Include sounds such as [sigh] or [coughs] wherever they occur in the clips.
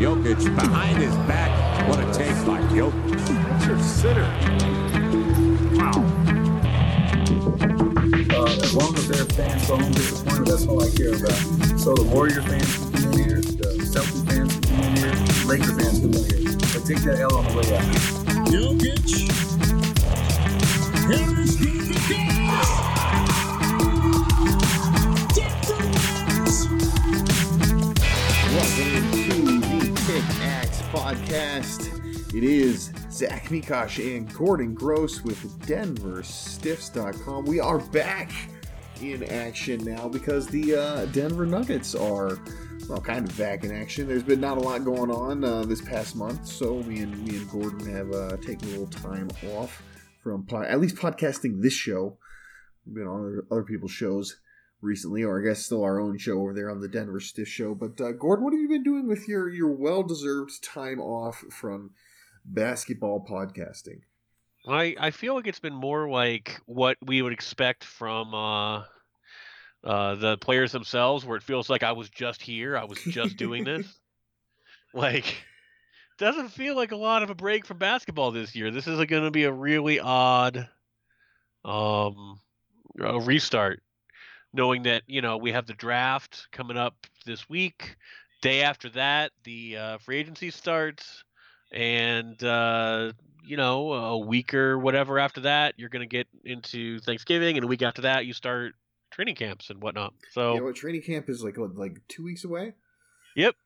Jokic behind his back. What a take by Jokic. That's your sitter. Wow. Uh, as long as their fans go home disappointed, that's all I care about. So the Warrior fans can come in here, the Celtics fans can come in here, Laker fans can come in here. But take that L on the way out. Jokic. Harris good for Podcast. It is Zach Mikash and Gordon Gross with DenverStiffs.com. We are back in action now because the uh, Denver Nuggets are well, kind of back in action. There's been not a lot going on uh, this past month, so me and me and Gordon have uh, taken a little time off from at least podcasting this show. We've been on other people's shows recently, or I guess still our own show over there on the Denver Stiff Show. But uh, Gordon, what have you been doing with your your well deserved time off from basketball podcasting? I I feel like it's been more like what we would expect from uh, uh, the players themselves, where it feels like I was just here, I was just doing this. [laughs] like, doesn't feel like a lot of a break from basketball this year. This is going to be a really odd um, restart, knowing that you know we have the draft coming up this week. Day after that, the uh, free agency starts, and uh, you know, a week or whatever after that, you're going to get into Thanksgiving, and a week after that, you start training camps and whatnot. So, Yeah, what training camp is like what, like two weeks away. Yep.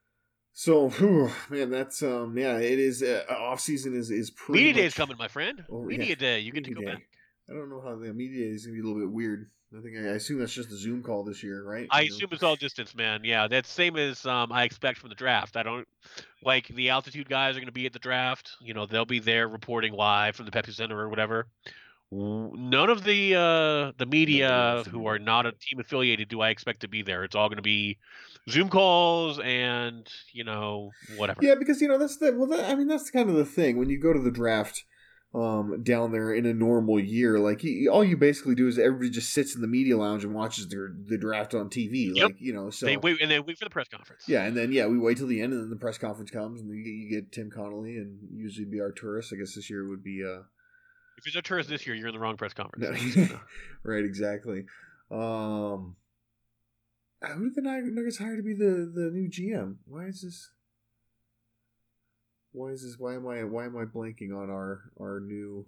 So, whew, man, that's um, yeah, it is. Uh, off season is is pretty media much, day is coming, my friend. Oh, media yeah, day, you get to go day. back. I don't know how the media day is gonna be a little bit weird. I think I, assume that's just a Zoom call this year, right? I You know? assume it's all distance, man. Yeah, that's same as um, I expect from the draft. I don't like the altitude guys are going to be at the draft. You know, they'll be there reporting live from the Pepsi Center or whatever. None of the uh, the media who are not a team affiliated do I expect to be there. It's all going to be Zoom calls and you know whatever. Yeah, because you know that's the well. That, I mean, that's kind of the thing when you go to the draft um, down there in a normal year. Like you, all you basically do is everybody just sits in the media lounge and watches their the draft on TV. Yep. Like you know, so they wait and they wait for the press conference. yeah, and then yeah, we wait till the end, and then the press conference comes, and you, you get Tim Connolly, and usually be Arturas. I guess this year would be uh, If it's a tourist this year, you're in the wrong press conference. no, I'm [laughs] just gonna- right, exactly. Um, who did the Nug- Nuggets hire to be the the new GM? Why is this? Why is this? Why am I? Why am I blanking on our our new?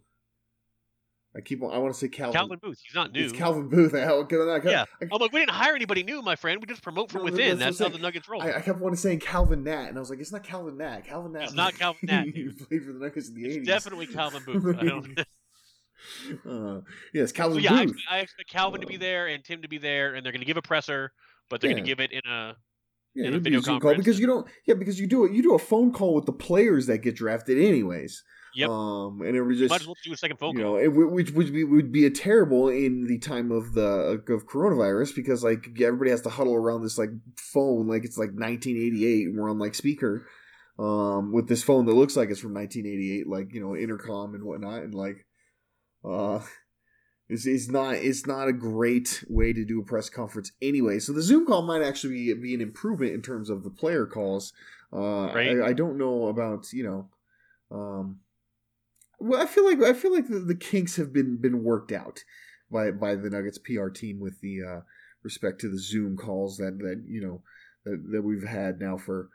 I keep. on- I want to say Calvin. Calvin Booth, he's not new. It's Calvin Booth. I, I, I, Yeah. I, I'm like, we didn't hire anybody new, my friend. We just promote from within. that's That's, how I'm the Nuggets roll. I, I kept wanting to saying Calvin Natt, and I was like, it's not Calvin Natt. Calvin Natt. It's not [laughs] Calvin Natt, he dude. played for the Nuggets in the It's eighties. definitely Calvin [laughs] Booth. I don't. [laughs] uh, yes, so Calvin yeah, I, Booth. I expect Calvin to be there and Tim to be there, and they're going to give a presser, but they're going to give it in a. Yeah, in a video Zoom call because you don't. Yeah, because you do it. You do a phone call with the players that get drafted, anyways. Yep. Um, and it was just might as well do a second phone you call. know, which would be would be a terrible in the time of the of coronavirus because like everybody has to huddle around this like phone like it's like 1988 and we're on like speaker, um, with this phone that looks like it's from 1988, like you know intercom and whatnot, and like, uh. It's, it's not it's not a great way to do a press conference anyway. So the Zoom call might actually be, be an improvement in terms of the player calls. Uh, Right. I, I don't know about you know, um, well, I feel like I feel like the, the kinks have been been worked out by by the Nuggets PR team with the uh, respect to the Zoom calls that that you know that, that we've had now for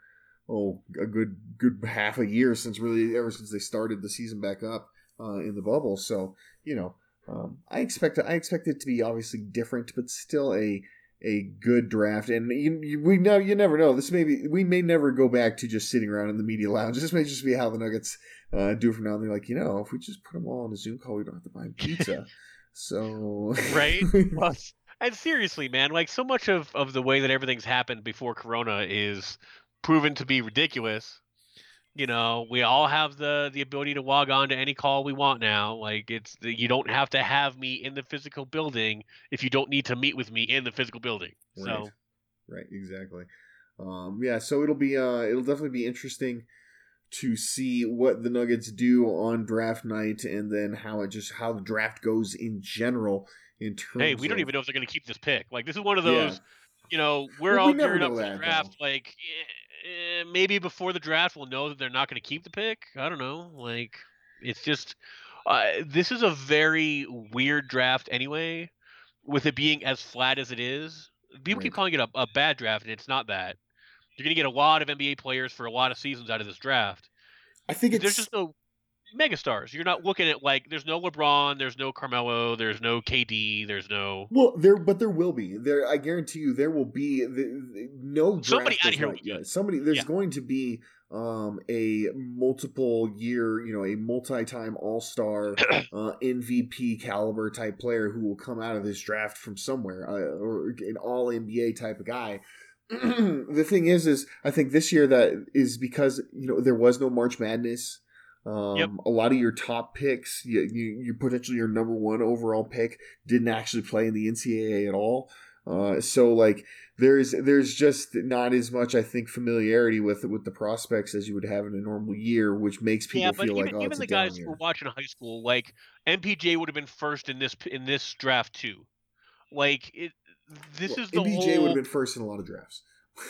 oh a good good half a year since really ever since they started the season back up uh, in the bubble. So you know, um, I expect I expect it to be obviously different, but still a a good draft. And you, you, we know you never know. This may be we may never go back to just sitting around in the media lounge. This may just be how the Nuggets uh, do it from now. on. They're like, you know, if we just put them all on a Zoom call, we don't have to buy pizza. [laughs] so right? [laughs] Well, and seriously, man, like so much of, of the way that everything's happened before Corona is proven to be ridiculous. You know, we all have the the ability to log on to any call we want now. Like it's you don't have to have me in the physical building if you don't need to meet with me in the physical building. So Right. Right, exactly. Um, yeah, so it'll be uh, it'll definitely be interesting to see what the Nuggets do on draft night, and then how it just how the draft goes in general. In terms, hey, we don't of- even know if they're going to keep this pick. Like this is one of Yeah. those, you know, we're Well, all never gearing up for the though. draft. Like eh, maybe before the draft, we'll know that they're not going to keep the pick. I don't know. Like it's just uh, this is a very weird draft anyway, with it being as flat as it is. People keep Right. calling it a, a bad draft, and it's not that. You're going to get a lot of NBA players for a lot of seasons out of this draft. I think it's There's just no megastars. You're not looking at like there's no LeBron, there's no Carmelo, there's no KD, there's no Well, there, but there will be. There, I guarantee you, there will be the, no. Somebody does here yeah, somebody. There's Yeah. going to be um, a multiple year, you know, a multi-time All Star, [coughs] uh, MVP caliber type player who will come out of this draft from somewhere, uh, or an All NBA type of guy. [clears throat] the thing is, is I think this year that is because you know there was no March Madness. Um, Yep. A lot of your top picks, you, you, you potentially your number one overall pick, didn't actually play in the NCAA at all. Uh, so like there's there's just not as much I think familiarity with with the prospects as you would have in a normal year, which makes people yeah, feel even, like oh, even it's the a down guys who were watching high school, like MPJ would have been first in this in this draft too. Like it, this Well, is the MPJ whole. would have been first in a lot of drafts.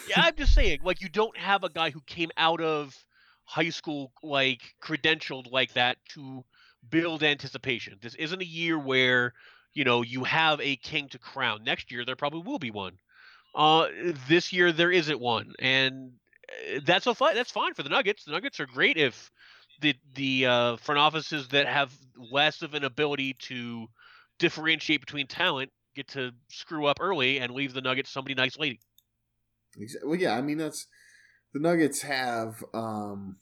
yeah, I'm just saying, like you don't have a guy who came out of high school like credentialed like that to build anticipation. This isn't a year where you know you have a king to crown. Next year there probably will be one. Uh, this year there isn't one, and uh, that's a fi- that's fine for the Nuggets. The Nuggets are great if the the uh, front offices that have less of an ability to differentiate between talent get to screw up early and leave the Nuggets somebody nice lady. Well, yeah, I mean that's the Nuggets have, um,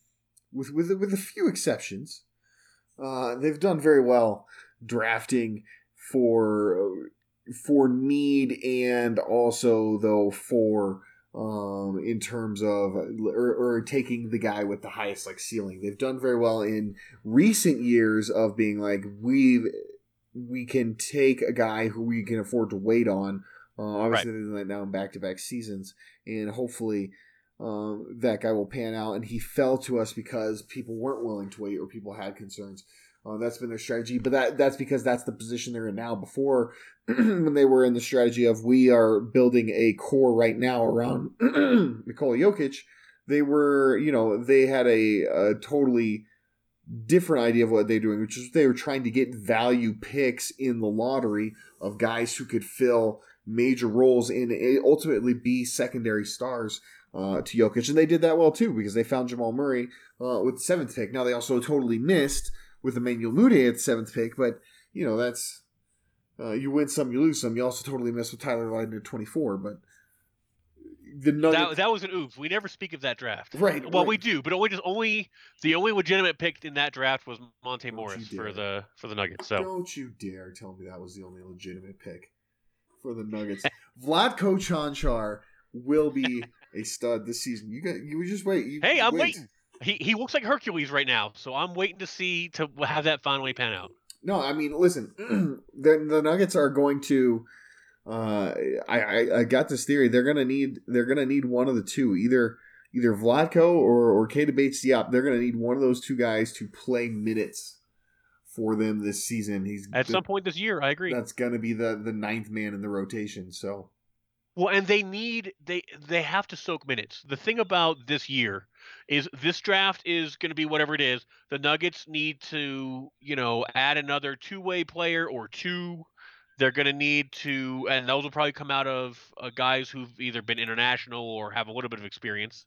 with with with a few exceptions, uh, they've done very well drafting for for need and also though for um in terms of or, or taking the guy with the highest like ceiling. They've done very well in recent years of being like we we can take a guy who we can afford to wait on. Uh, obviously they've done that now in back-to-back seasons and hopefully um, that guy will pan out. And he fell to us because people weren't willing to wait or people had concerns. Uh, that's been their strategy, but that that's because that's the position they're in now. Before, [clears throat] when they were in the strategy of we are building a core right now around [clears throat] Nikola Jokic, they were you know they had a, a totally different idea of what they're doing, which is they were trying to get value picks in the lottery of guys who could fill major roles and ultimately be secondary stars uh, to Jokic, and they did that well too because they found Jamal Murray uh, with the seventh pick. Now they also totally missed with Emmanuel Mudiay at the seventh pick, but you know that's uh, you win some, you lose some. You also totally missed with Tyler Lydon at twenty four, but the Nuggets, That, that was an oops. We never speak of that draft. right? Well, right. we do, but only just only the only legitimate pick in that draft was Monte Don't Morris for the for the Nuggets. So Don't you dare tell me that was the only legitimate pick for the Nuggets. Vlatko Cancar will be a stud this season. You got you just wait. You hey, I'm wait. waiting. He he looks like Hercules right now, so I'm waiting to see to have that finally pan out. No, I mean, listen, [clears throat] the the Nuggets are going to. Uh, I, I I got this theory. They're gonna need they're gonna need one of the two, either either Vlatko or or Keita Bates-Diop. They're gonna need one of those two guys to play minutes for them this season. He's At the- some point this year, I agree. that's gonna be the the ninth man in the rotation. So Well, and they need they they have to soak minutes. The thing about this year is this draft is going to be whatever it is. The Nuggets need to, you know, add another two-way player or two. They're going to need to and those will probably come out of uh, guys who've either been international or have a little bit of experience.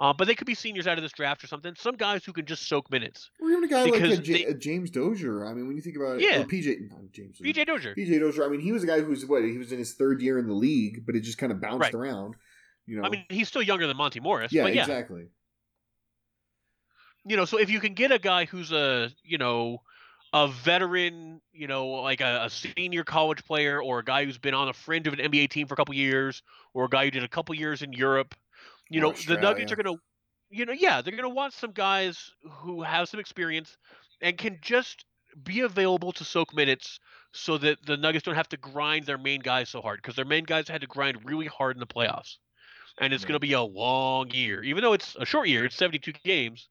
Uh, but they could be seniors out of this draft or something. Some guys who can just soak minutes. Or even a guy like a, J- they- a James Dozier. I mean, when you think about it, Yeah. PJ, James Dozier. PJ Dozier. PJ Dozier. I mean, he was a guy who was what he was in his third year in the league, but it just kind of bounced Right. around. You know, I mean, he's still younger than Monte Morris. yeah, but yeah, exactly. you know, so if you can get a guy who's a, you know, a veteran, you know, like a, a senior college player or a guy who's been on the fringe of an NBA team for a couple years or a guy who did a couple years in Europe You know, the Nuggets are going to, you know, yeah, they're going to want some guys who have some experience and can just be available to soak minutes so that the Nuggets don't have to grind their main guys so hard because their main guys had to grind really hard in the playoffs. And it's going to be a long year. Even though it's a short year, it's 72 games.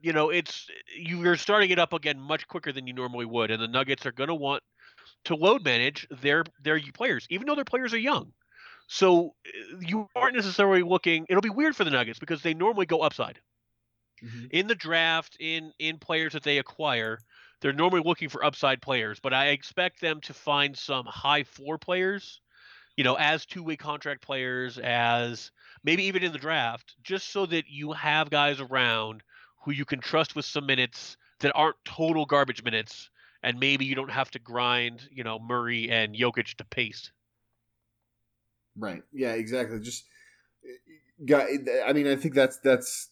You know, it's you're starting it up again much quicker than you normally would and the Nuggets are going to want to load manage their their players even though their players are young. So uh, you aren't necessarily looking it'll be weird for the Nuggets because they normally go upside Mhm. in the draft in in players that they acquire they're normally looking for upside players but i expect them to find some high floor players you know as two-way contract players as maybe even in the draft just so that you have guys around who you can trust with some minutes that aren't total garbage minutes and maybe you don't have to grind you know murray and Jokic to paste Right. Yeah. Exactly. Just got. I mean, I think that's that's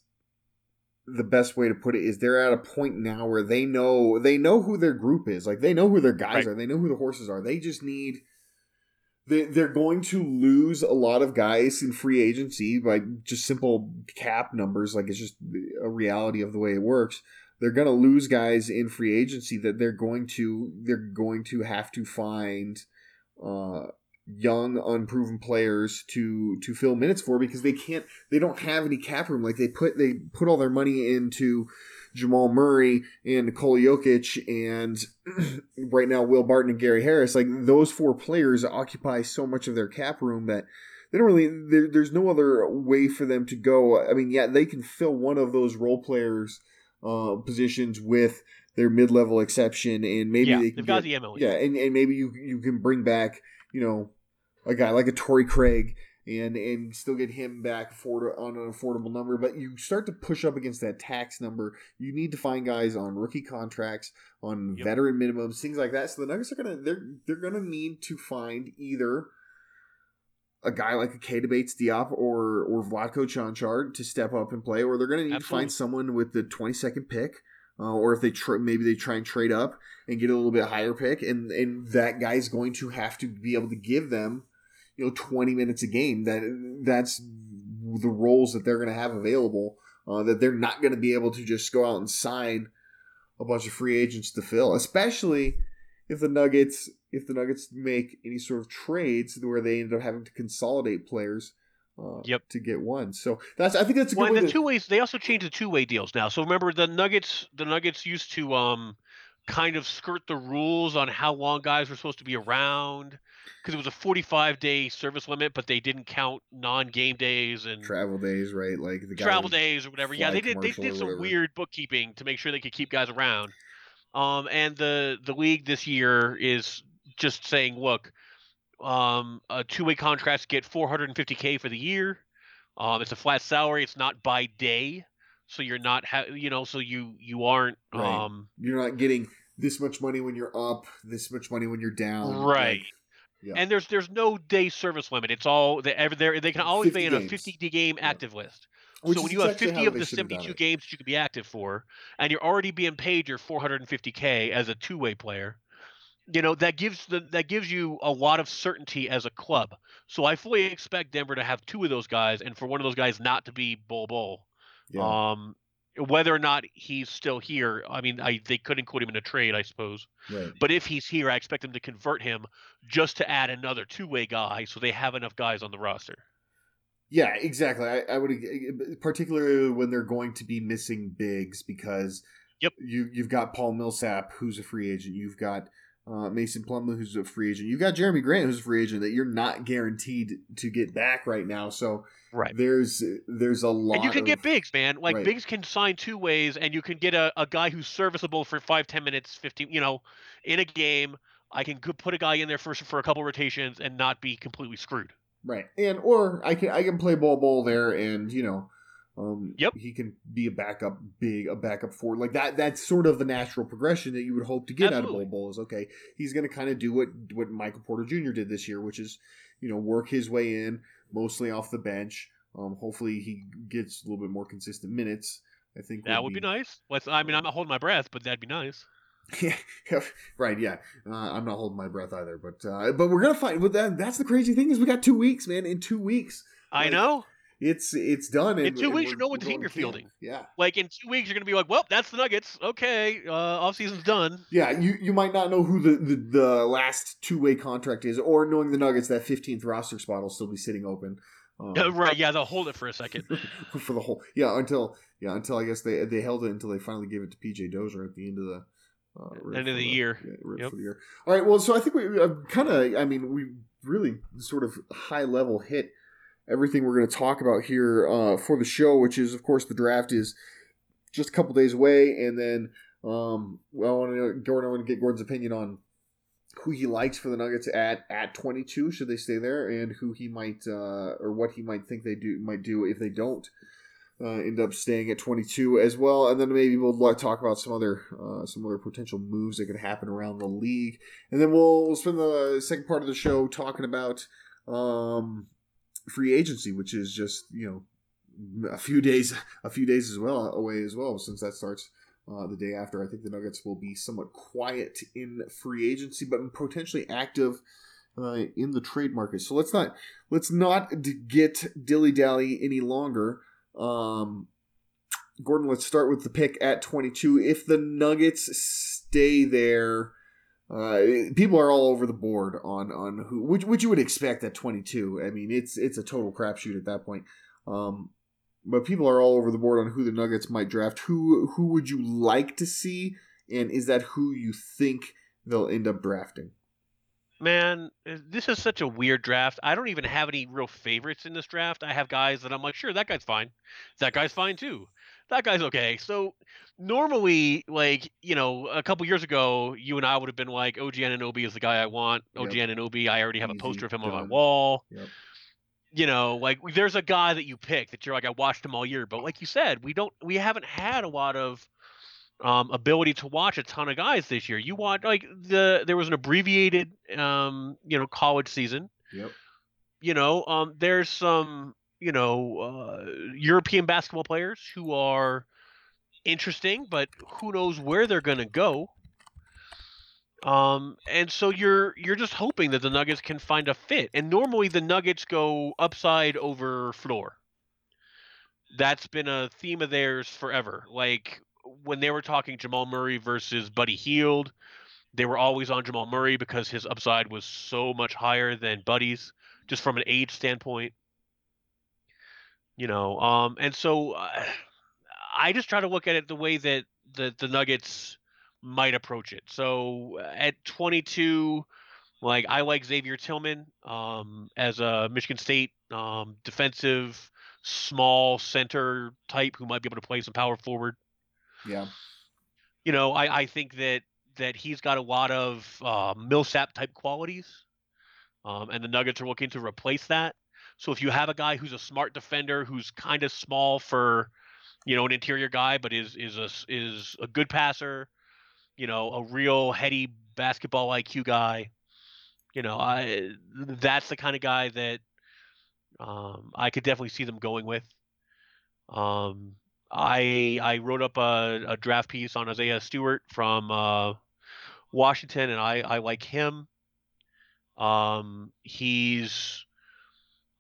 the best way to put it. Is they're at a point now where they know they know who their group is. Like they know who their guys Right. are. They know who the horses are. They just need. They they're going to lose a lot of guys in free agency by just simple cap numbers. Like it's just a reality of the way it works. They're going to lose guys in free agency that they're going to they're going to have to find. Uh, young unproven players to to fill minutes for because they can't they don't have any cap room. Like they put they put all their money into Jamal Murray and Nikola Jokic and [clears throat] right now Will Barton and Gary Harris. Like those four players occupy so much of their cap room that they don't really there, there's no other way for them to go. I mean yeah they can fill one of those role players uh positions with their mid-level exception and maybe yeah they can got get- the yeah, and, and maybe you you can bring back you know a guy like a Torrey Craig and and still get him back for on an affordable number. But you start to push up against that tax number. You need to find guys on rookie contracts, on Yep. veteran minimums, things like that. So the Nuggets are gonna they're they're gonna need to find either a guy like a Keita Bates-Diop or or Vlatko Cancar to step up and play, or they're gonna need to find someone with the twenty second pick. Uh, or if they tr- maybe they try and trade up and get a little bit higher pick, and and that guy's going to have to be able to give them, you know, twenty minutes a game. That that's the roles that they're going to have available. Uh, that they're not going to be able to just go out and sign a bunch of free agents to fill, especially if the Nuggets if the Nuggets make any sort of trades where they end up having to consolidate players. Uh, Yep. To get one, so that's I think that's a good Well, the to- two ways they also changed the two way deals now. So remember the Nuggets the Nuggets used to um kind of skirt the rules on how long guys were supposed to be around because it was a 45 day service limit, but they didn't count non game days and travel days, right? Like the travel days or whatever. Yeah, they did they did some weird bookkeeping to make sure they could keep guys around. Um, and the the league this year is just saying, look, um, uh, two way contracts get 450k for the year. Um, it's a flat salary. It's not by day, so you're not ha- you know, so you you aren't Right. um You're not getting this much money when you're up, this much money when you're down. Right. Like, Yeah. and there's there's no day service limit. It's all they ever they they can always be in a games. 50 game Yeah. active list. Which so when you have 50 of the should have done 72 games that you could be active for, and you're already being paid your 450k as a two-way player, you know that gives the that gives you a lot of certainty as a club. So I fully expect Denver to have two of those guys, and for one of those guys not to be Bol Bol. Yeah. Um, whether or not he's still here, I mean, I they could include him in a trade, I suppose. right. But if he's here, I expect them to convert him just to add another two-way guy, so they have enough guys on the roster. Yeah, exactly. I, I would, particularly when they're going to be missing bigs, because Yep. you you've got Paul Millsap, who's a free agent. You've got uh, Mason Plumlee, who's a free agent. You've got Jerami Grant, who's a free agent that you're not guaranteed to get back right now. So Right. there's there's a lot. And you can of, get bigs, man. Like Right. bigs can sign two ways, and you can get a, a guy who's serviceable for five, ten minutes, fifteen. You know, in a game, I can put a guy in there for for a couple rotations and not be completely screwed. Right, and or I can I can play Bol Bol there, and you know, um, Yep. he can be a backup big, a backup forward like that. That's sort of the natural progression that you would hope to get out of Absolutely. Bol Bol. Is okay, he's going to kind of do what what Michael Porter Jr. did this year, which is you know work his way in mostly off the bench. Um, hopefully he gets a little bit more consistent minutes. I think That would be nice. Let's, I mean, I'm not holding my breath, but that'd be nice. [laughs] yeah, right. Yeah, uh, I'm not holding my breath either, but uh, but we're gonna find. But that, that's the crazy thing is we got two weeks, man. In two weeks, I Like, know. It's it's done. In two weeks, you know what team you're fielding. Yeah, Like in two weeks, you're gonna be like, "Well, that's the Nuggets. Okay, uh, off season's done." yeah. You you might not know who the the, the last two way contract is, or knowing the Nuggets that fifteenth roster spot will still be sitting open. Um, Uh, [laughs] right? Yeah, they'll hold it for a second. [laughs] for the whole yeah until yeah until I guess they they held it until they finally gave it to PJ Dozier at the end of the uh, right End of for the year. yeah, right Yep. for the year. All right, well, so I think we uh, kind of I mean we really sort of high level hit everything we're going to talk about here uh, for the show, which is of course the draft is just a couple days away, and then um, well, I want to Gordon, I want to get Gordon's opinion on who he likes for the Nuggets at at 22 should they stay there and who he might uh, or what he might think they do might do if they don't uh, end up staying at 22 as well. And then maybe we'll talk about some other uh, some other potential moves that could happen around the league. And then we'll, we'll spend the second part of the show talking about um, free agency which is just you know a few days a few days as well away as well since that starts uh, the day after. I think the Nuggets will be somewhat quiet in free agency, but potentially active uh, in the trade market. So let's not let's not get dilly dally any longer. Um, Gordon, let's start with the pick at 22. If the Nuggets stay there, uh, people are all over the board on on who which, which you would expect at 22. I mean, it's it's a total crapshoot at that point. Um, but people are all over the board on who the Nuggets might draft. Who who would you like to see, and is that who you think they'll end up drafting? Man, this is such a weird draft. I don't even have any real favorites in this draft. I have guys that I'm like, sure, that guy's fine. That guy's fine too. That guy's okay. So normally, like, you know, a couple years ago, you and I would have been like, OG Anunoby is the guy I want. Yep. and Ananobi, I already have Easy, a poster of him on my wall. Yep. You know, like there's a guy that you pick that you're like, I watched him all year. But like you said, we don't we haven't had a lot of um, ability to watch a ton of guys this year. You want like the there was an abbreviated um, you know college season. Yep. You know, um, there's some you know uh, European basketball players who are interesting, but who knows where they're going to go. Um, and so you're you're just hoping that the Nuggets can find a fit. And normally the Nuggets go upside over floor. That's been a theme of theirs forever. Like when they were talking Jamal Murray versus Buddy Hield, they were always on Jamal Murray because his upside was so much higher than Buddy's, just from an age standpoint. You know, um, and so uh, I just try to look at it the way that the the Nuggets might approach it. So uh, at 22, like I like Xavier Tillman um, as a Michigan State um, defensive small center type who might be able to play some power forward. Yeah. You know, I, I think that that he's got a lot of uh, Millsap type qualities, um, and the Nuggets are looking to replace that. So if you have a guy who's a smart defender, who's kind of small for, you know, an interior guy, but is is a is a good passer, you know, a real heady basketball IQ guy, you know, I that's the kind of guy that um, I could definitely see them going with. Um, I I wrote up a, a draft piece on Isaiah Stewart from uh, Washington, and I I like him. Um, he's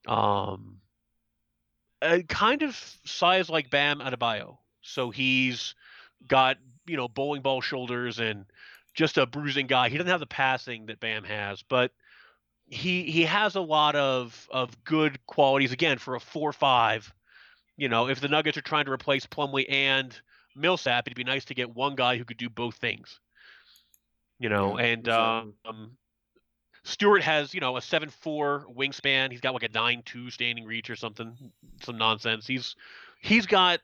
um a kind of size like Bam Adebayo, so he's got you know bowling ball shoulders and just a bruising guy. He doesn't have the passing that Bam has, but he he has a lot of of good qualities again for a four five. You know, if the Nuggets are trying to replace Plumlee and Millsap, it'd be nice to get one guy who could do both things. You know, Yeah, and um, Stewart has you know a seven four wingspan. He's got like a nine two standing reach or something, some nonsense. He's he's got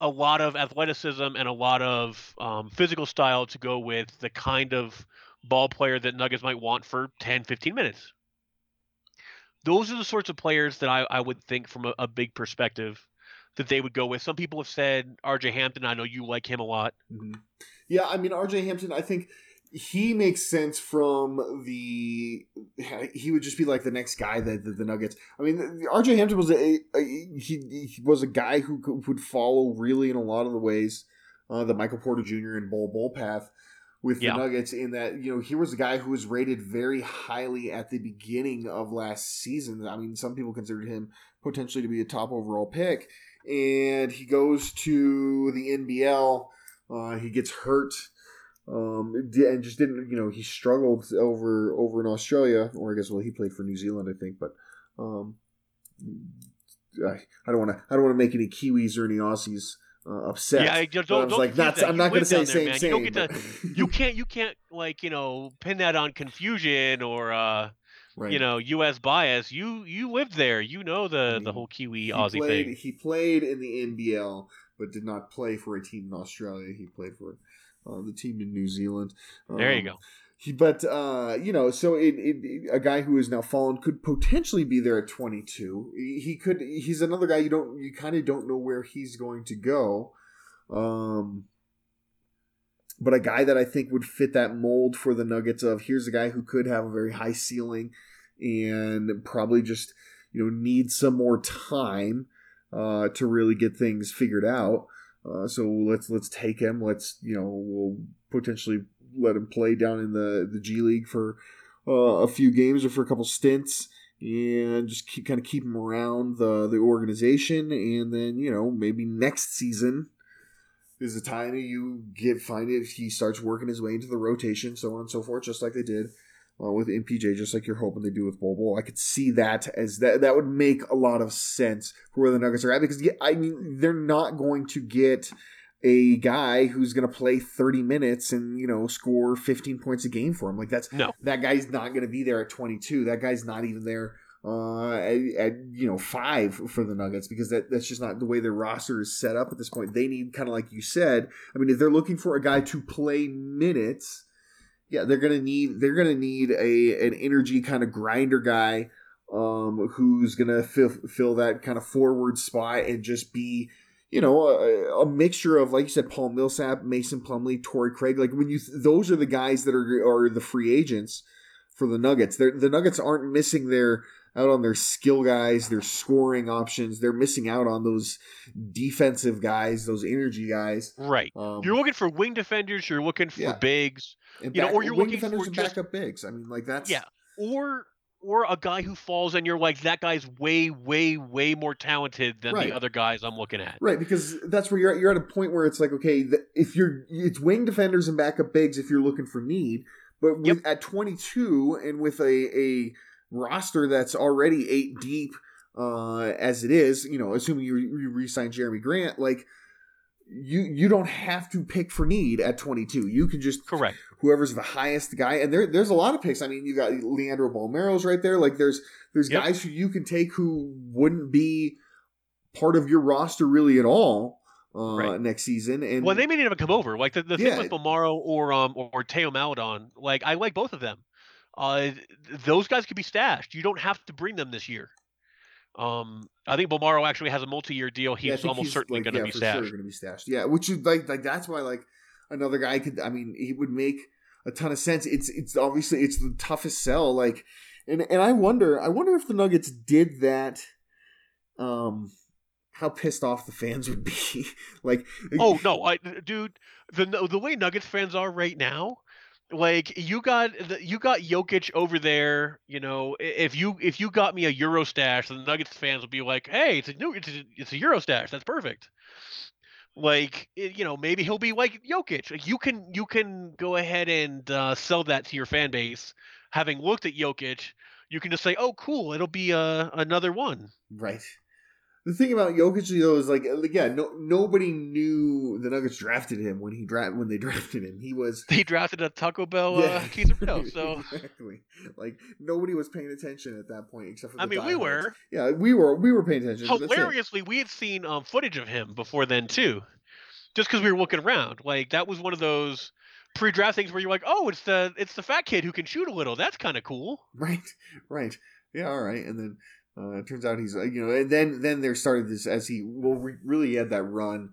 a lot of athleticism and a lot of um, physical style to go with the kind of ball player that Nuggets might want for 10, 15 minutes. Those are the sorts of players that I, I would think from a, a big perspective that they would go with. Some people have said RJ Hampton. I know you like him a lot. Mhm. Yeah, I mean RJ Hampton, I think he makes sense from the he would just be like the next guy that the, the Nuggets. I mean, RJ Hampton was a, a he, he was a guy who could- would follow really in a lot of the ways uh, the Michael Porter Jr. and Bol Bol path with Yeah. the Nuggets in that you know he was a guy who was rated very highly at the beginning of last season. I mean, some people considered him potentially to be a top overall pick, and he goes to the NBL. Uh, he gets hurt. Um, and just didn't, you know, he struggled over over in Australia, or I guess, well, he played for New Zealand, I think, but um, I, I don't want to, I don't want to make any Kiwis or any Aussies uh, upset. Yeah, I just But I don't, was don't like, that's, that. I'm not going to say there, same, man. You don't get but- [laughs] You can't you can't like you know pin that on confusion or uh Right. you know U.S. bias. You you lived there. You know the I the whole Kiwi Aussie played, thing. He played in the NBL, but did not play for a team in Australia. He played for uh, the team in New Zealand. There you Um, go. He, but uh, you know, so it, it, a guy who is now fallen could potentially be there at 22. He, he could. He's another guy you don't. You kind of don't know where he's going to go. Um, but a guy that I think would fit that mold for the Nuggets of here's a guy who could have a very high ceiling and probably just you know need some more time uh, to really get things figured out. Uh, so let's let's take him. Let's you know we'll potentially let him play down in the the G League for uh, a few games or for a couple stints, and just keep kind of keep him around the the organization, and then you know maybe next season is the time you get find it. He starts working his way into the rotation, so on and so forth, just like they did uh, with MPJ, just like you're hoping they do with Bol. I could see that as that that would make a lot of sense for where the Nuggets are at because yeah, I mean they're not going to get a guy who's going to play 30 minutes and you know score 15 points a game for him. Like that's No. that guy's not going to be there at 22. That guy's not even there uh, at, at you know five for the Nuggets because that that's just not the way their roster is set up at this point. They need kind of like you said. I mean, if they're looking for a guy to play minutes, yeah, they're gonna need they're gonna need a an energy kind of grinder guy um, who's gonna fill fill that kind of forward spot and just be you know a, a mixture of like you said Paul Millsap, Mason Plumlee, Torrey Craig. Like when you those are the guys that are are the free agents for the Nuggets. They're, the Nuggets aren't missing their out on their skill guys, their scoring options. They're missing out on those defensive guys, those energy guys. Right. Um, You're looking for wing defenders. You're looking for Yeah. bigs, you know, or you're wing looking defenders for and just- backup bigs. I mean, like that's Yeah. or or a guy who falls and you're like that guy's way way way more talented than Right. the other guys I'm looking at. Right, because that's where you're at. You're at a point where it's like, okay, the, if you're, it's wing defenders and backup bigs if you're looking for need, but with, Yep. at 22 and with a, a roster that's already eight deep uh, as it is, you know, assuming you, you re-sign Jerami Grant, like you you don't have to pick for need at 22. You can just Correct. whoever's the highest guy, and there there's a lot of picks. I mean, you got Leandro Bolmaro's right there. Like there's there's Yep. guys who you can take who wouldn't be part of your roster really at all uh, Right. next season. And Well, they may not even come over. Like the, the Yeah. thing with Bolmaro or um or, or Teo Maledon, like I like both of them. Uh, those guys could be stashed. You don't have to bring them this year. Um, I think Bolmaro actually has a multi-year deal. He's yeah, almost he's, certainly like, going to yeah, be stashed. Sure going to be stashed. Yeah, which is like like that's why like another guy could. I mean, he would make a ton of sense. It's it's obviously it's the toughest sell. Like, and and I wonder I wonder if the Nuggets did that. Um, how pissed off the fans would be. [laughs] like, Oh no, I, dude, the the way Nuggets fans are right now, like you got the, you got Jokic over there. You know, if you if you got me a Euro stash, the Nuggets fans would be like, "Hey, it's a new it's a, it's a Euro stash. That's perfect." Like i- you know, maybe he'll be like Jokic. Like, you can you can go ahead and uh, sell that to your fan base. Having looked at Jokic, you can just say, "Oh, cool, it'll be uh, another one." Right. The thing about Jokic though is like yeah, no nobody knew the Nuggets drafted him when he dra- when they [laughs] drafted him. He was They drafted a Taco Bell uh, quesadilla, [laughs] so exactly like nobody was paying attention at that point except for the I mean, we were. Yeah, we were we were paying attention. but that's it. hilariously we had seen um, footage of him before then too just because we were looking around like that was one of those pre-draft things where you're like oh it's the it's the fat kid who can shoot a little that's kind of cool Right, right. Yeah, all right. And then uh, it turns out he's uh, you know, and then then there started this as he well re- really had that run.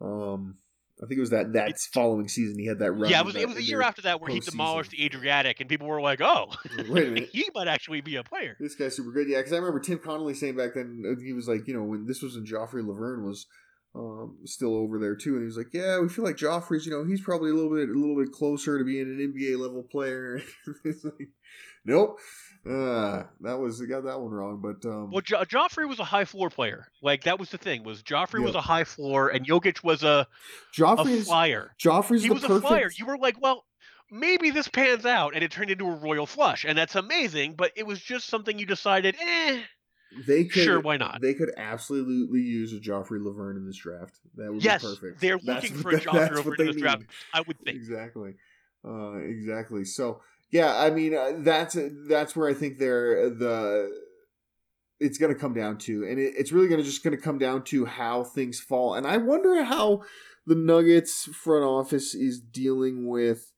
Um, I think it was that that following season he had that run. yeah it was the- it was a year after that where he demolished the adriatic and people were like oh Wait a [laughs] minute. he might actually be a player This guy's super good. Yeah, because I remember Tim Connolly saying back then uh, he was like, you know, when this was when Joffrey Lauvergne was um, still over there too, and he was like, "Yeah, we feel like Joffrey's, you know, he's probably a little bit, a little bit closer to being an NBA level player." [laughs] like, nope, uh, that was got that one wrong. But um, Well, jo- Joffrey was a high floor player. Like that was the thing. Was Joffrey was a high floor, and Jokic was a Joffrey's a flyer. Joffrey's He was perfect. a flyer. You were like, well, maybe this pans out, and it turned into a royal flush, and that's amazing. But it was just something you decided, eh, they could, sure, why not? They could absolutely use a Joffrey Lauvergne in this draft. That would Yes, be perfect. they're looking for a Joffrey over in this draft. I would think. Exactly. Uh, exactly. So yeah, I mean uh, that's that's where I think they're the it's going to come down to, and it, it's really going to just going to come down to how things fall. And I wonder how the Nuggets front office is dealing with.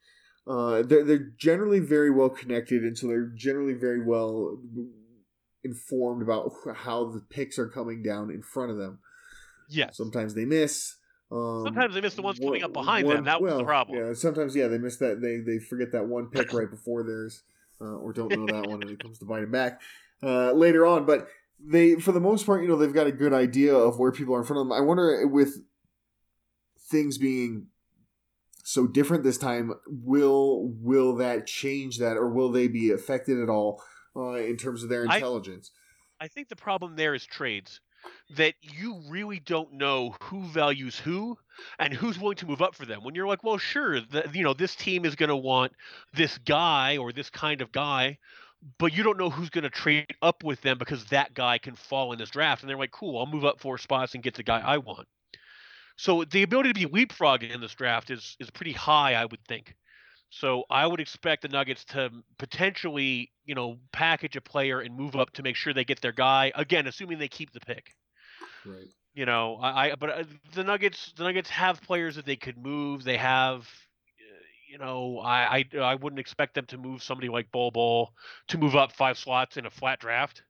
Uh, they're they're generally very well connected, and so they're generally very well informed about how the picks are coming down in front of them. Yeah. Sometimes they miss. Um, Sometimes they miss the ones coming up behind one- them. That was the problem. Yeah, sometimes yeah they miss that they they forget that one pick [laughs] right before theirs, uh, or don't know that one, and it comes to bite them back uh, later on. But they, for the most part, you know, they've got a good idea of where people are in front of them. I wonder with things being so different this time, will will that change that, or will they be affected at all uh, in terms of their I- intelligence? I think the problem there is trades. That you really don't know who values who and who's willing to move up for them. When you're like, well, sure, the, you know, this team is going to want this guy or this kind of guy, but you don't know who's going to trade up with them because that guy can fall in this draft. And they're like, cool, I'll move up four spots and get the guy I want. So the ability to be leapfrogged in this draft is is pretty high, I would think. So I would expect the Nuggets to potentially, you know, package a player and move up to make sure they get their guy. Again, assuming they keep the pick. Right. You know, I, I but uh, the Nuggets the Nuggets have players that they could move. They have, uh, you know, I I, I wouldn't expect them to move somebody like Bol Bol to move up five slots in a flat draft.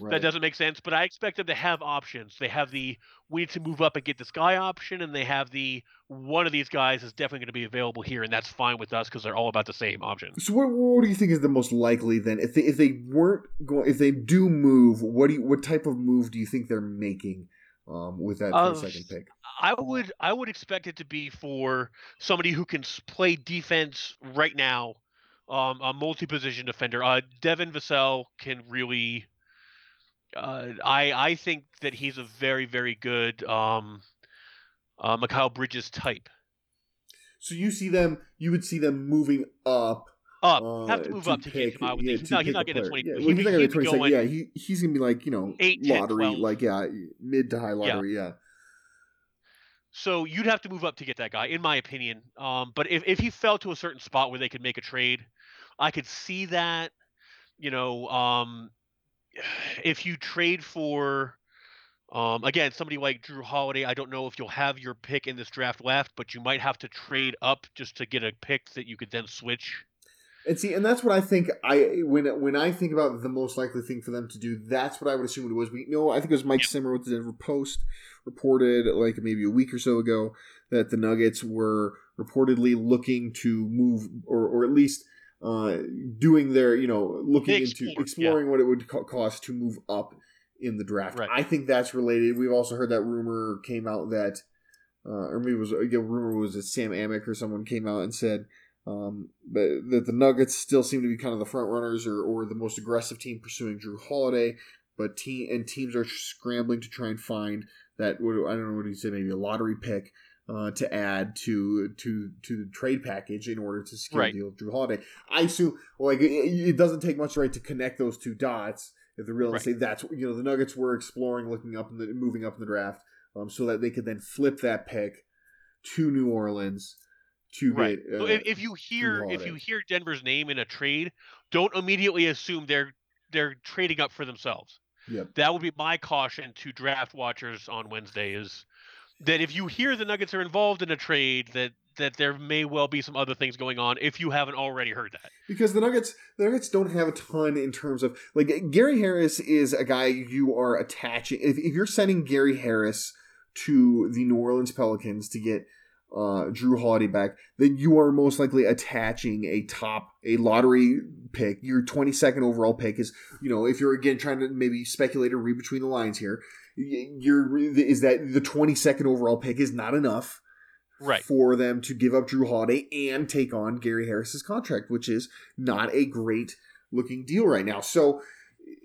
Right. That doesn't make sense. But I expect them to have options. They have the we need to move up and get this guy option, and they have the one of these guys is definitely going to be available here, and that's fine with us because they're all about the same option. So what, what do you think is the most likely then? If they if they weren't going, if they do move, what do you, what type of move do you think they're making um, with that Uh, second pick? I would I would expect it to be for somebody who can play defense right now, um, a multi-position defender. Uh, Devin Vassell can really. Uh, I I think that he's a very very good um, uh, Mikal Bridges type. So you see them, you would see them moving up. Up, uh, have to move up to pick- get him. I would yeah, think he's not, he's not getting player. twenty. Yeah, he well, he's not he'd gonna be be twenty going- Yeah, he he's gonna be like you know Eight, lottery, 12. like yeah, mid to high lottery. Yeah. So you'd have to move up to get that guy, in my opinion. Um, but if, if he fell to a certain spot where they could make a trade, I could see that. You know, um, [sighs] if you trade for, um, again, somebody like Jrue Holiday, I don't know if you'll have your pick in this draft left, but you might have to trade up just to get a pick that you could then switch. And see, and that's what I think. I when when I think about the most likely thing for them to do, that's what I would assume it was. We know I think it was Mike Singer with the Denver Post reported like maybe a week or so ago that the Nuggets were reportedly looking to move, or or at least uh, doing their you know looking into Explore, yeah. exploring what it would co- cost to move up in the draft. Right. I think that's related. We've also heard that rumor came out that, uh, or maybe it was a rumor was that Sam Amick or someone came out and said um, that the Nuggets still seem to be kind of the front runners or, or the most aggressive team pursuing Jrue Holiday, but team and teams are scrambling to try and find that. What, I don't know what he said maybe a lottery pick uh, to add to to to the trade package in order to secure Right. a deal with Jrue Holiday. I assume like it, it doesn't take much right to connect those two dots. If they're real and Right. say that's you know the Nuggets were exploring looking up in the moving up in the draft, um, so that they could then flip that pick to New Orleans to Right. get. so uh, if, if you hear if you hear Denver's name in a trade, don't immediately assume they're they're trading up for themselves. Yep. That would be my caution to draft watchers on Wednesday is that if you hear the Nuggets are involved in a trade, that that there may well be some other things going on if you haven't already heard that. because the Nuggets the Nuggets don't have a ton in terms of like Gary Harris is a guy you are attaching if, if you're sending Gary Harris to the New Orleans Pelicans to get uh, Jrue Holiday back, then you are most likely attaching a top a lottery pick. Your 22nd overall pick is you know if you're again trying to maybe speculate or read between the lines here you're is that the 22nd overall pick is not enough Right. for them to give up Jrue Holiday and take on Gary Harris's contract, which is not a great looking deal right now. So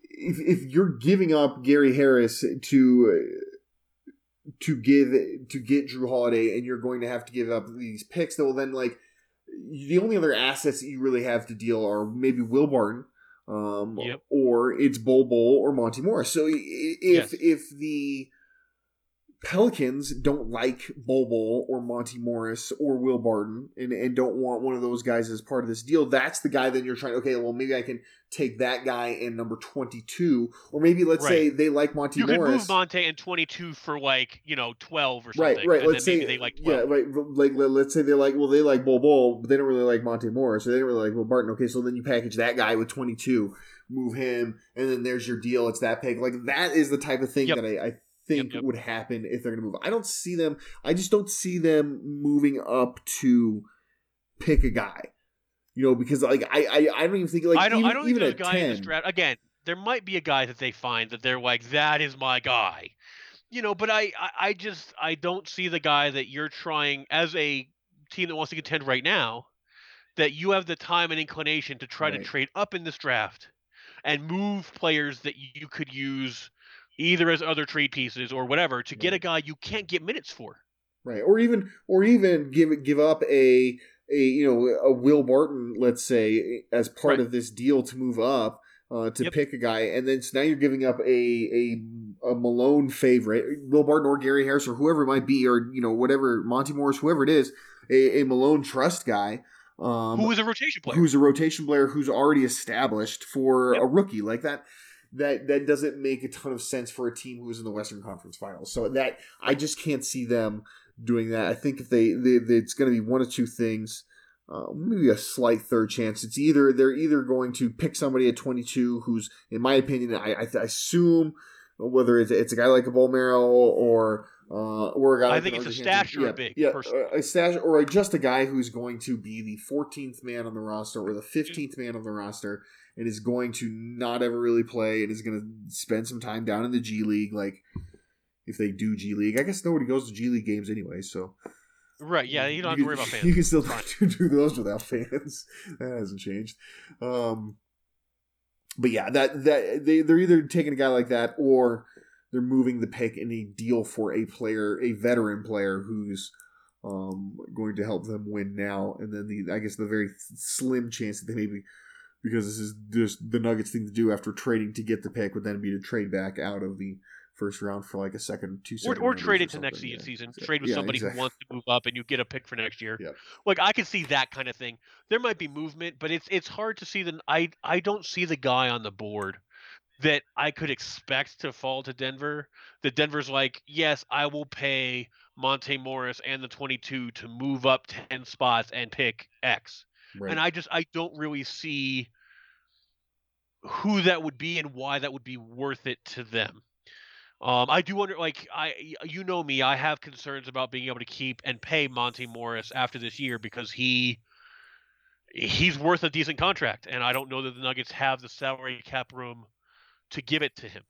if, if you're giving up Gary Harris to uh, to give to get Jrue Holiday and you're going to have to give up these picks, that will then like the only other assets that you really have to deal are maybe Will Barton, um, Yep. or it's Bol Bol or Monte Morris. So if Yes. if the Pelicans don't like Bol or Monte Morris or Will Barton and, and don't want one of those guys as part of this deal, that's the guy then you're trying, okay, well, maybe I can take that guy in number 22. Or maybe let's say they like Monte You could move Monte and 22 for like, you know, 12 or Right, something. right. And Let's then say they like yeah, right. Like let- let's say they like well they like Bol, but they don't really like Monte Morris, or they don't really like Will Barton. Okay, so then you package that guy with twenty two, move him, and then there's your deal. It's that pick. Like that is the type of thing Yep. that I, I think Yep, yep. would happen if they're going to move. I don't see them. I just don't see them moving up to pick a guy. You know, because like I I, I don't even think like I don't, even, I don't think even there's a guy in this draft. Again, there might be a guy that they find that they're like, that is my guy. You know, but I, I, I just, I don't see the guy that you're trying as a team that wants to contend right now, that you have the time and inclination to try to trade up in this draft and move players that you could use either as other trade pieces or whatever to get a guy you can't get minutes for. right or even or even give give up a a you know a Will Barton let's say as part Right. of this deal to move up uh, to Yep. pick a guy and then so now you're giving up a a a Malone favorite Will Barton or Gary Harris or whoever it might be or you know whatever Monte Morris whoever it is a, a Malone trust guy um, Who is a rotation player? who's a rotation player who's already established for Yep. a rookie like that that that doesn't make a ton of sense for a team who's in the Western Conference Finals. So that I just can't see them doing that. I think if they, they, they it's going to be one of two things. Uh, maybe a slight third chance. It's either they're either going to pick somebody at 22 who's, in my opinion, I, I, I assume whether it's, it's a guy like a Bolmaro or uh, or a guy. I like think it's a stash or a yeah, big yeah, person. a stash or just a guy who's going to be the 14th man on the roster or the 15th man on the roster and is going to not ever really play and is going to spend some time down in the G League. Like if they do G League, I guess nobody goes to G League games anyway, so right, yeah, you don't have to can- worry about fans. [laughs] You can still [laughs] do those without fans. [laughs] that hasn't changed. Um, but yeah, that that they they're either taking a guy like that or they're moving the pick in a deal for a player, a veteran player who's um, going to help them win now. And then the I guess the very slim chance that they maybe because this is just the Nuggets thing to do after trading to get the pick would then be to trade back out of the first round for like a second, two or, second or trade or to next yeah. season. So- Trade with yeah, somebody exactly. who wants to move up, and you get a pick for next year. Yep. Like I could see that kind of thing. There might be movement, but it's it's hard to see the. I I don't see the guy on the board that I could expect to fall to Denver. That Denver's like, yes, I will pay Monte Morris and the 22 to move up 10 spots and pick X. Right. And I just I don't really see who that would be and why that would be worth it to them. Um, I do wonder, like I, you know me, I have concerns about being able to keep and pay Monte Morris after this year because he, he's worth a decent contract, and I don't know that the Nuggets have the salary cap room to give it to him.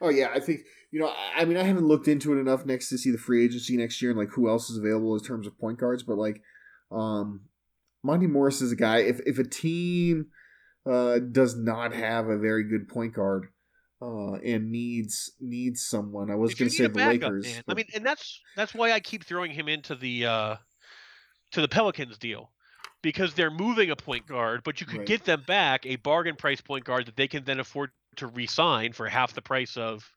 Oh yeah, I think you know. I- I mean, I haven't looked into it enough next to see the free agency next year and like who else is available in terms of point guards. But like, um, Monte Morris is a guy. If if a team uh, does not have a very good point guard uh, and needs needs someone, I was going to say the backup, Lakers. man- I mean, and that's that's why I keep throwing him into the uh, to the Pelicans deal because they're moving a point guard, but you could Right. get them back a bargain price point guard that they can then afford to re-sign for half the price of,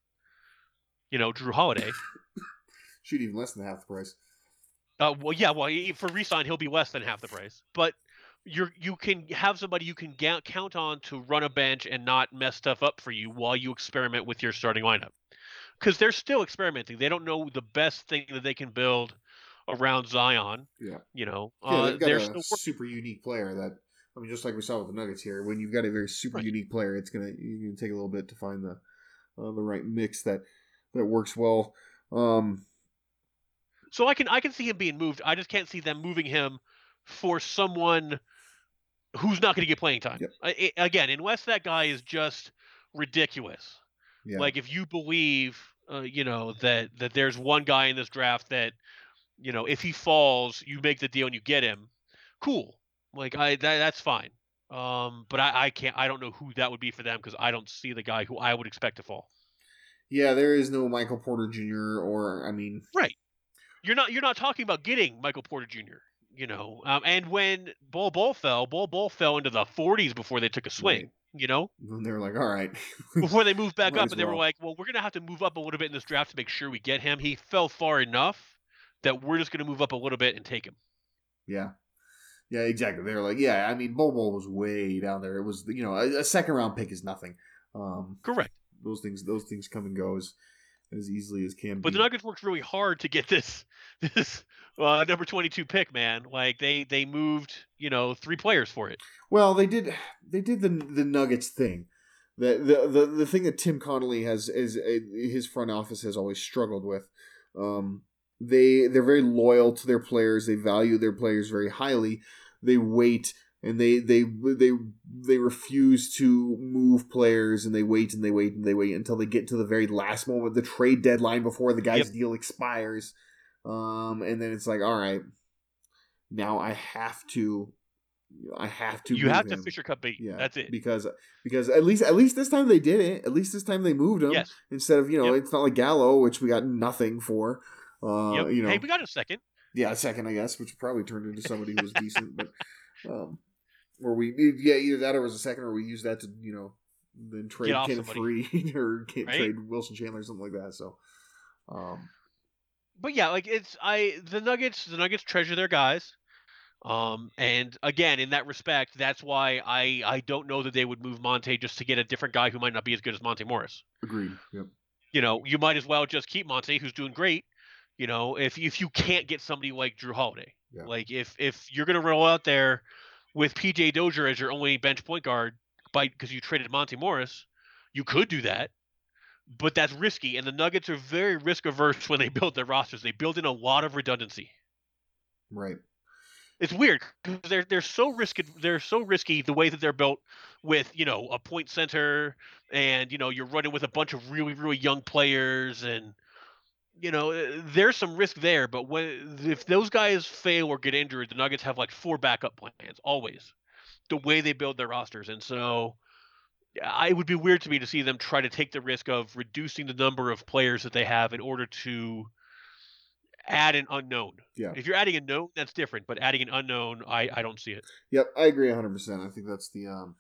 you know, Jrue Holiday. [laughs] shoot even less than half the price. Uh, well, yeah, well, for re-sign he'll be less than half the price, but you're you can have somebody you can ga- count on to run a bench and not mess stuff up for you while you experiment with your starting lineup, because they're still experimenting. They don't know the best thing that they can build around Zion. Yeah. You know, Yeah, uh, they've got they're a still super unique player that I mean, just like we saw with the Nuggets here, when you've got a very super Right. unique player, it's gonna you can take a little bit to find the uh, the right mix that that works well. Um, So I can I can see him being moved. I just can't see them moving him for someone who's not going to get playing time. Yep. I- I- again, unless that guy is just ridiculous. yeah, Like if you believe uh, you know that that there's one guy in this draft that you know if he falls, you make the deal and you get him. Cool, like I that, that's fine. Um, but I, I can't. I don't know who that would be for them because I don't see the guy who I would expect to fall. Yeah, there is no Michael Porter Jr. or I mean, Right. You're not. You're not talking about getting Michael Porter Jr. You know, um, and when Bol Bol fell, Bol Bol fell into the 40s before they took a swing. Right. You know, and they were like, all right, [laughs] before they moved back up, and they were like, "Well, we're gonna have to move up a little bit in this draft to make sure we get him." He fell far enough that we're just gonna move up a little bit and take him. yeah, yeah, exactly. They're like, yeah, I mean, Bobo was way down there. It was, you know, a, a second round pick is nothing. Um, Correct. those things, those things come and go as as easily as can But be. the Nuggets worked really hard to get [laughs] this this uh, number 22 pick, man. Like they they moved, you know, three players for it. Well, they did. They did the the Nuggets thing. The the the, the thing that Tim Connolly has is his front office has always struggled with. Um, they they're very loyal to their players. They value their players very highly. They wait and they they they they refuse to move players and they wait and they wait and they wait until they get to the very last moment, the trade deadline before the guy's Yep. deal expires. Um, and then it's like, all right, now I have to, I have to. You have to him. Fisher Cup bait. Yeah, That's it. Because because at least at least this time they did it. At least this time they moved him Yes. instead of you know Yep. it's not like Gallo, which we got nothing for. Uh, yep. You know, Hey, we got a second. yeah, a second I guess, which probably turned into somebody who was decent, but [laughs] um, or we yeah either that or it was a second, or we used that to you know then trade Ken. Free [laughs] or can Right? trade Wilson Chandler or something like that. So, um, But yeah, like it's I the Nuggets the Nuggets treasure their guys. Um and again in that respect, that's why I I don't know that they would move Monte just to get a different guy who might not be as good as Monte Morris. agreed. Yep. you know, you might as well just keep Monte, who's doing great. You know, if if you can't get somebody like Jrue Holiday, Yeah. like if if you're gonna roll out there with PJ Dozier as your only bench point guard, by because you traded Monte Morris, you could do that, but that's risky. And the Nuggets are very risk averse when they [laughs] build their rosters. They build in a lot of redundancy. Right. It's weird because they're they're so risky. They're so risky the way that they're built with you know a point center and you know you're running with a bunch of really really young players and you know uh, there's some risk there. But when if those guys fail or get injured, the Nuggets have like four backup plans always. The way they build their rosters, and so I- it would be weird to me to see them try to take the risk of reducing the number of players that they have in order to add an unknown. Yeah. If you're adding a known, that's different. But adding an unknown, I, I don't see it. Yep, I agree 100%. I think that's the um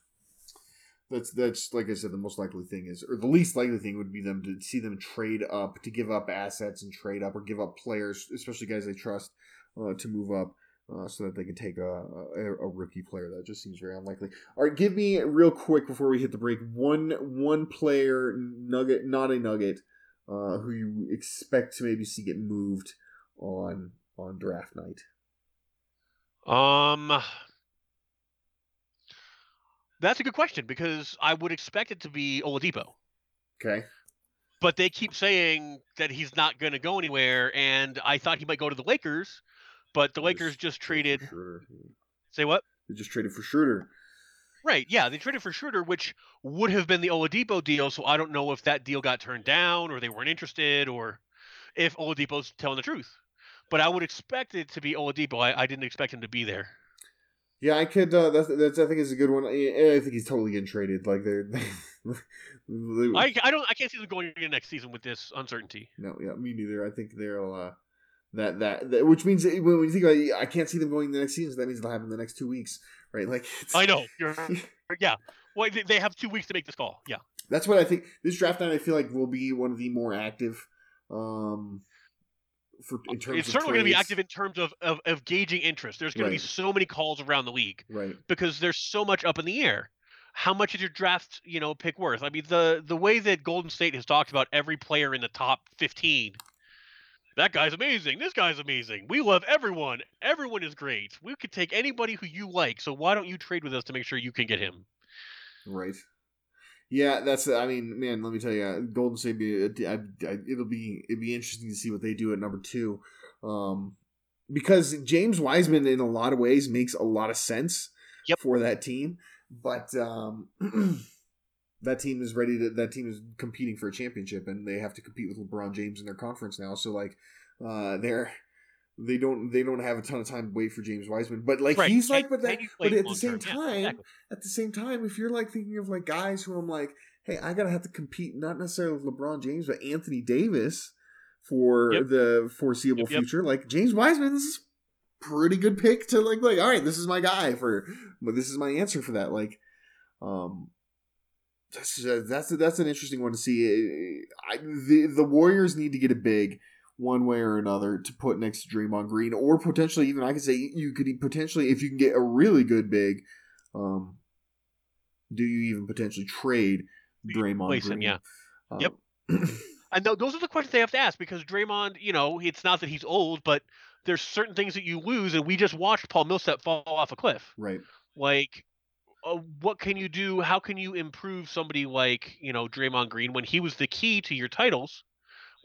that's that's like I said the most likely thing is or the least likely thing would be them to see them trade up to give up assets and trade up or give up players, especially guys they trust uh, to move up. Uh, so that they can take a, a, a rookie player that just seems very unlikely. All right, give me real quick before we hit the break one one player nugget, not a nugget, uh, who you expect to maybe see get moved on on draft night. Um, that's a good question because I would expect it to be Oladipo, Okay, but they keep saying that he's not going to go anywhere, and I thought he might go to the Lakers, but the Lakers just traded. Schroeder. Say what? They just traded for Schroeder. Right, yeah, they traded for Schroeder, which would have been the Oladipo deal. So I don't know if that deal got turned down, or they weren't interested, or if Oladipo's telling the truth. But I would expect it to be Oladipo. I, I didn't expect him to be there. Yeah, I could. Uh, that's, that's I think is a good one. I, I think he's totally getting traded. Like they're. [laughs] they- I, I don't I can't see them going into next season with this uncertainty. no, yeah, me neither. I think they'll. Uh, that, that that which means when you think about it, I can't see them going the next season. So that means it'll happen in the next two weeks, right? Like it's, I know. You're, [laughs] yeah. Well, they, they have two weeks to make this call. Yeah. that's what I think. This draft night, I feel like will be one of the more active. Um, for in terms It's certainly going to be active in terms of, of, of gauging interest. There's going Right. to be so many calls around the league right? because there's so much up in the air. How much is your draft, you know, pick worth? I mean, the the way that Golden State has talked about every player in the top 15. That guy's amazing. This guy's amazing. We love everyone. Everyone is great. We could take anybody who you like. So why don't you trade with us to make sure you can get him? Right. Yeah, that's. I mean, man, let me tell you, Golden State. Be, I, I, it'll be it'll be interesting to see what they do at number two, um, because James Wiseman, in a lot of ways, makes a lot of sense Yep. for that team. But um, [clears throat] that team is ready to that team is competing for a championship and they have to compete with LeBron James in their conference now. So like uh they're they don't they don't have a ton of time to wait for James Wiseman. But like Right. he's like but that can you play but at the same term? Yeah, time exactly. at the same time if you're like thinking of like guys who I'm like, hey, I gotta have to compete not necessarily with LeBron James, but Anthony Davis for Yep. the foreseeable Yep, yep. future, like James Wiseman's pretty good pick to like like all right, this is my guy for but this is my answer for that. Like um that's uh, that's that's an interesting one to see. I, the the Warriors need to get a big one way or another to put next to Draymond Green, or potentially even I could say you could potentially if you can get a really good big, um, do you even potentially trade Draymond Replace Green? him, yeah. Um, Yep. [clears throat] And th- those are the questions they have to ask because Draymond, you know, it's not that he's old, but there's certain things that you lose, and we just watched Paul Millsap fall off a cliff. right. Like, uh, what can you do? How can you improve somebody like you know Draymond Green when he was the key to your titles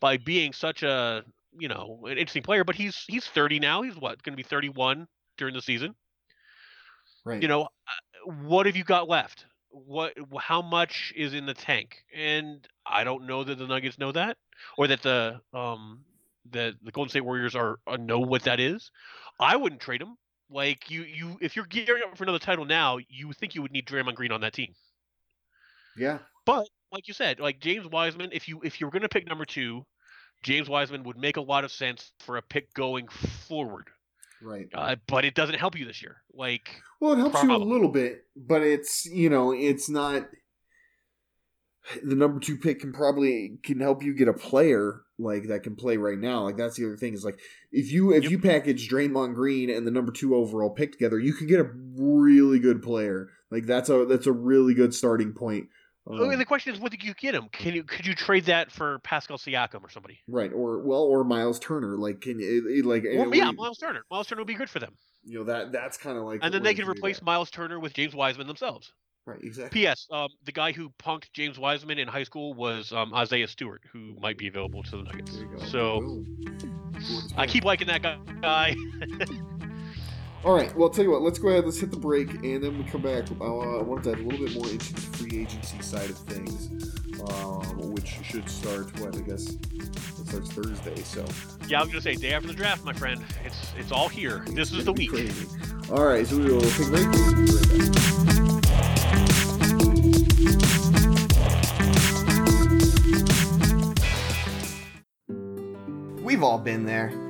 by being such a you know an interesting player? But he's he's 30 now. He's what going to be 31 during the season. Right. You know, uh, what have you got left? What? How much is in the tank? And I don't know that the Nuggets know that, or that the um that the Golden State Warriors are uh, know what that is. I wouldn't trade him. Like you, you if you're gearing up for another title now, you think you would need Draymond Green on that team. yeah. But like you said, like James Wiseman, if you if you're going to pick number two, James Wiseman would make a lot of sense for a pick going forward. Right. Uh, but it doesn't help you this year. Like Well, it helps you a little bit, but it's you know it's not. The number two pick can probably can help you get a player like that can play right now. Like that's the other thing is like if you if Yep. you package Draymond Green and the number two overall pick together, you can get a really good player. Like that's a that's a really good starting point. Oh, Um, and the question is, what did you get him? Can you could you trade that for Pascal Siakam or somebody? right or well or Myles Turner. Like can you like Or, it- yeah, Myles Turner. Myles Turner would be good for them, you know that that's kind of like and then they can replace that. Myles Turner with James Wiseman themselves. right exactly. P.S. Um, the guy who punked James Wiseman in high school was um, Isaiah Stewart, who might be available to the Nuggets. There you go. So. I keep liking that guy. [laughs] All right. Well, I'll tell you what. Let's go ahead. Let's hit the break, and then we come back. Uh, I want to dive a little bit more into the free agency side of things, um, which should start. What I guess it starts Thursday. So yeah, I was gonna say day after the draft, my friend. It's it's all here. This is the week. crazy. All right. So we will take a break. We'll be right back. We've all been there.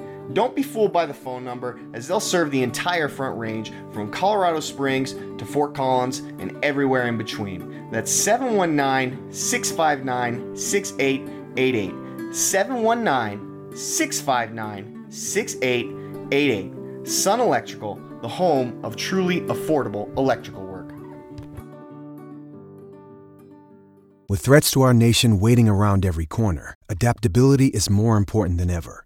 Don't be fooled by the phone number, as they'll serve the entire front range from Colorado Springs to Fort Collins and everywhere in between. That's 719 659 6888. 719 659 6888. Sun Electrical, the home of truly affordable electrical work. With threats to our nation waiting around every corner, adaptability is more important than ever.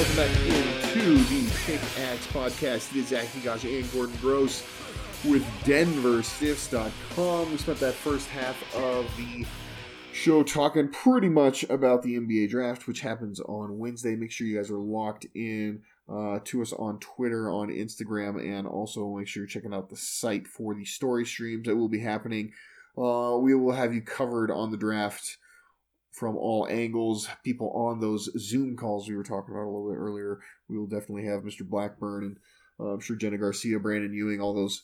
back into the Pickaxe podcast. It is Zach Mikash and Gordon Gross with DenverStiffs.com. We spent that first half of the show talking pretty much about the NBA draft, which happens on Wednesday. Make sure you guys are locked in uh, to us on Twitter, on Instagram, and also make sure you're checking out the site for the story streams that will be happening. Uh, we will have you covered on the draft from all angles. People on those Zoom calls we were talking about a little bit earlier. We will definitely have Mr. Blackburn and uh, I'm sure Jenna Garcia, Brandon Ewing, all those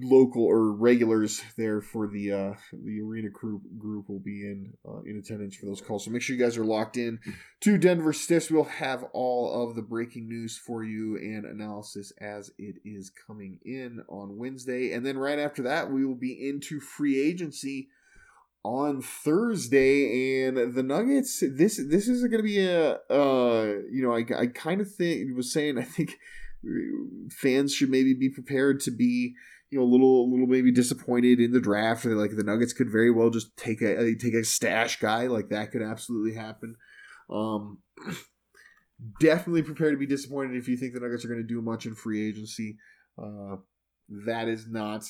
local or regulars there for the uh, the arena group group will be in uh, in attendance for those calls. So make sure you guys are locked in to Denver Stiffs. We'll have all of the breaking news for you and analysis as it is coming in on Wednesday, and then right after that we will be into free agency on Thursday, and the Nuggets. This this is going to be a uh, you know I I kind of think was saying I think fans should maybe be prepared to be you know a little a little maybe disappointed in the draft. Like the Nuggets could very well just take a take a stash guy like that could absolutely happen. Um, [clears throat] definitely prepare to be disappointed if you think the Nuggets are going to do much in free agency. Uh, that is not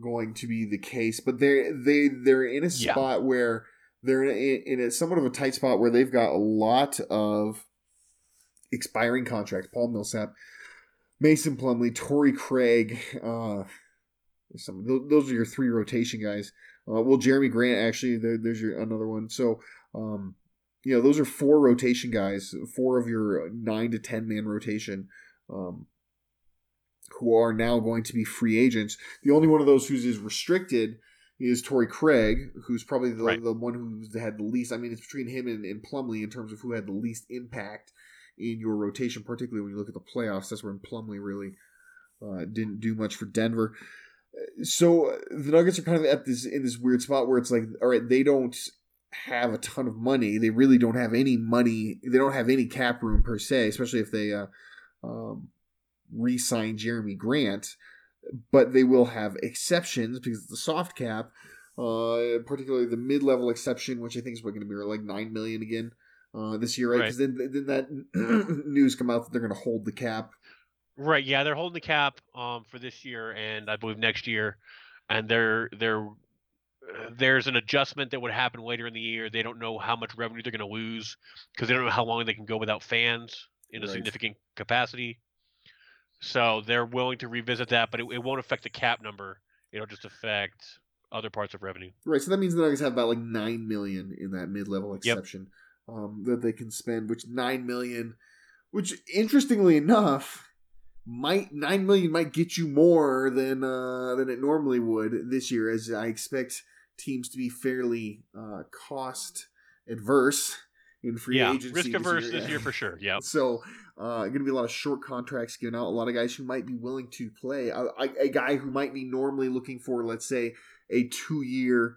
going to be the case. But they're they they're in a spot yeah. where they're in a, in a somewhat of a tight spot where they've got a lot of expiring contracts. Paul Millsap, Mason Plumlee, Torrey Craig. Uh, some those are your three rotation guys. Uh, well, Jerami Grant actually there, there's your another one. So um, you know those are four rotation guys, four of your nine to ten man rotation. Um, who are now going to be free agents. The only one of those who's is restricted is Torrey Craig, who's probably the, right. the one who's had the least. I mean, it's between him and, and Plumlee in terms of who had the least impact in your rotation, particularly when you look at the playoffs. That's when Plumlee really uh, didn't do much for Denver. So the Nuggets are kind of at this in this weird spot where it's like, all right, they don't have a ton of money. They really don't have any money. They don't have any cap room per se, especially if they uh, um, re-sign Jerami Grant. But they will have exceptions because it's the soft cap, uh, particularly the mid-level exception, which I think is going to be like nine million again uh, this year, right? Because right. then, then that [clears throat] news come out that they're going to hold the cap. Right. Yeah, they're holding the cap um, for this year and I believe next year, and they're they're there's an adjustment that would happen later in the year. They don't know how much revenue they're going to lose because they don't know how long they can go without fans in a right. significant capacity. So they're willing to revisit that, but it, it won't affect the cap number. It'll just affect other parts of revenue. Right. So that means the Nuggets have about like nine million in that mid-level exception. Yep um, that they can spend, which nine million, which interestingly enough, might nine million might get you more than uh, than it normally would this year, as I expect teams to be fairly uh, cost adverse in free yeah, agency. risk averse this year, this year for sure. [laughs] Yeah. So, uh, going to be a lot of short contracts given out. A lot of guys who might be willing to play. A, a guy who might be normally looking for, let's say, a two-year,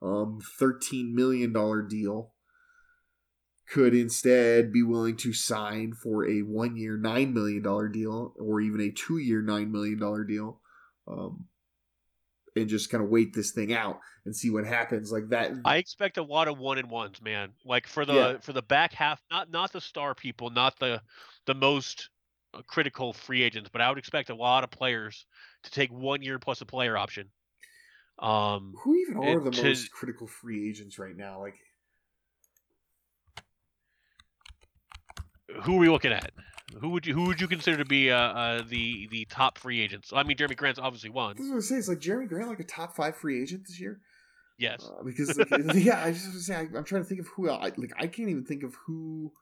um, thirteen million dollar deal could instead be willing to sign for a one year, $9 million deal or even a two year, $9 million deal. Um, and just kind of wait this thing out and see what happens like that i expect a lot of one and ones man like for the yeah. for the back half not not the star people not the the most uh, critical free agents but i would expect a lot of players to take one year plus a player option um who even are the to, most critical free agents right now like who are we looking at? Who would you who would you consider to be uh, uh, the the top free agents? I mean, Jerami Grant's obviously one. I was gonna say it's like Jerami Grant like a top five free agent this year. Yes, uh, because like, [laughs] yeah, I just want to say I, am trying to think of who else. I, like I can't even think of who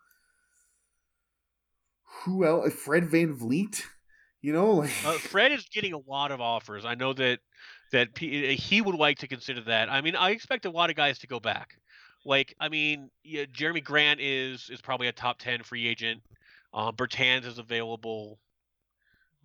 who else. Fred VanVleet, you know, like uh, Fred is getting a lot of offers. I know that that he would like to consider that. I mean, I expect a lot of guys to go back. Like, I mean, yeah, Jerami Grant is is probably a top ten free agent. Um, Bertans is available.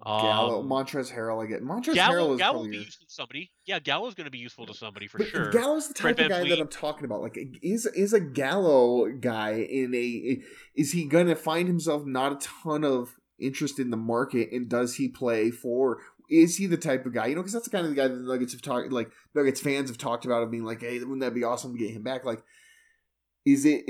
Gallo, um, Montrezl Harrell, I get Montrezl Gallo, Harrell is Gallo will be useful to somebody. Yeah, Gallo's going to be useful to somebody for but sure. Gallo's the type Fred of guy that I'm talking about. Like, is is a Gallo guy in a? Is he going to find himself not a ton of interest in the market, and does he play for? Is he the type of guy? You know, because that's the kind of guy that the Nuggets have talked, like Nuggets fans have talked about, of being like, hey, wouldn't that be awesome to get him back? Like, is it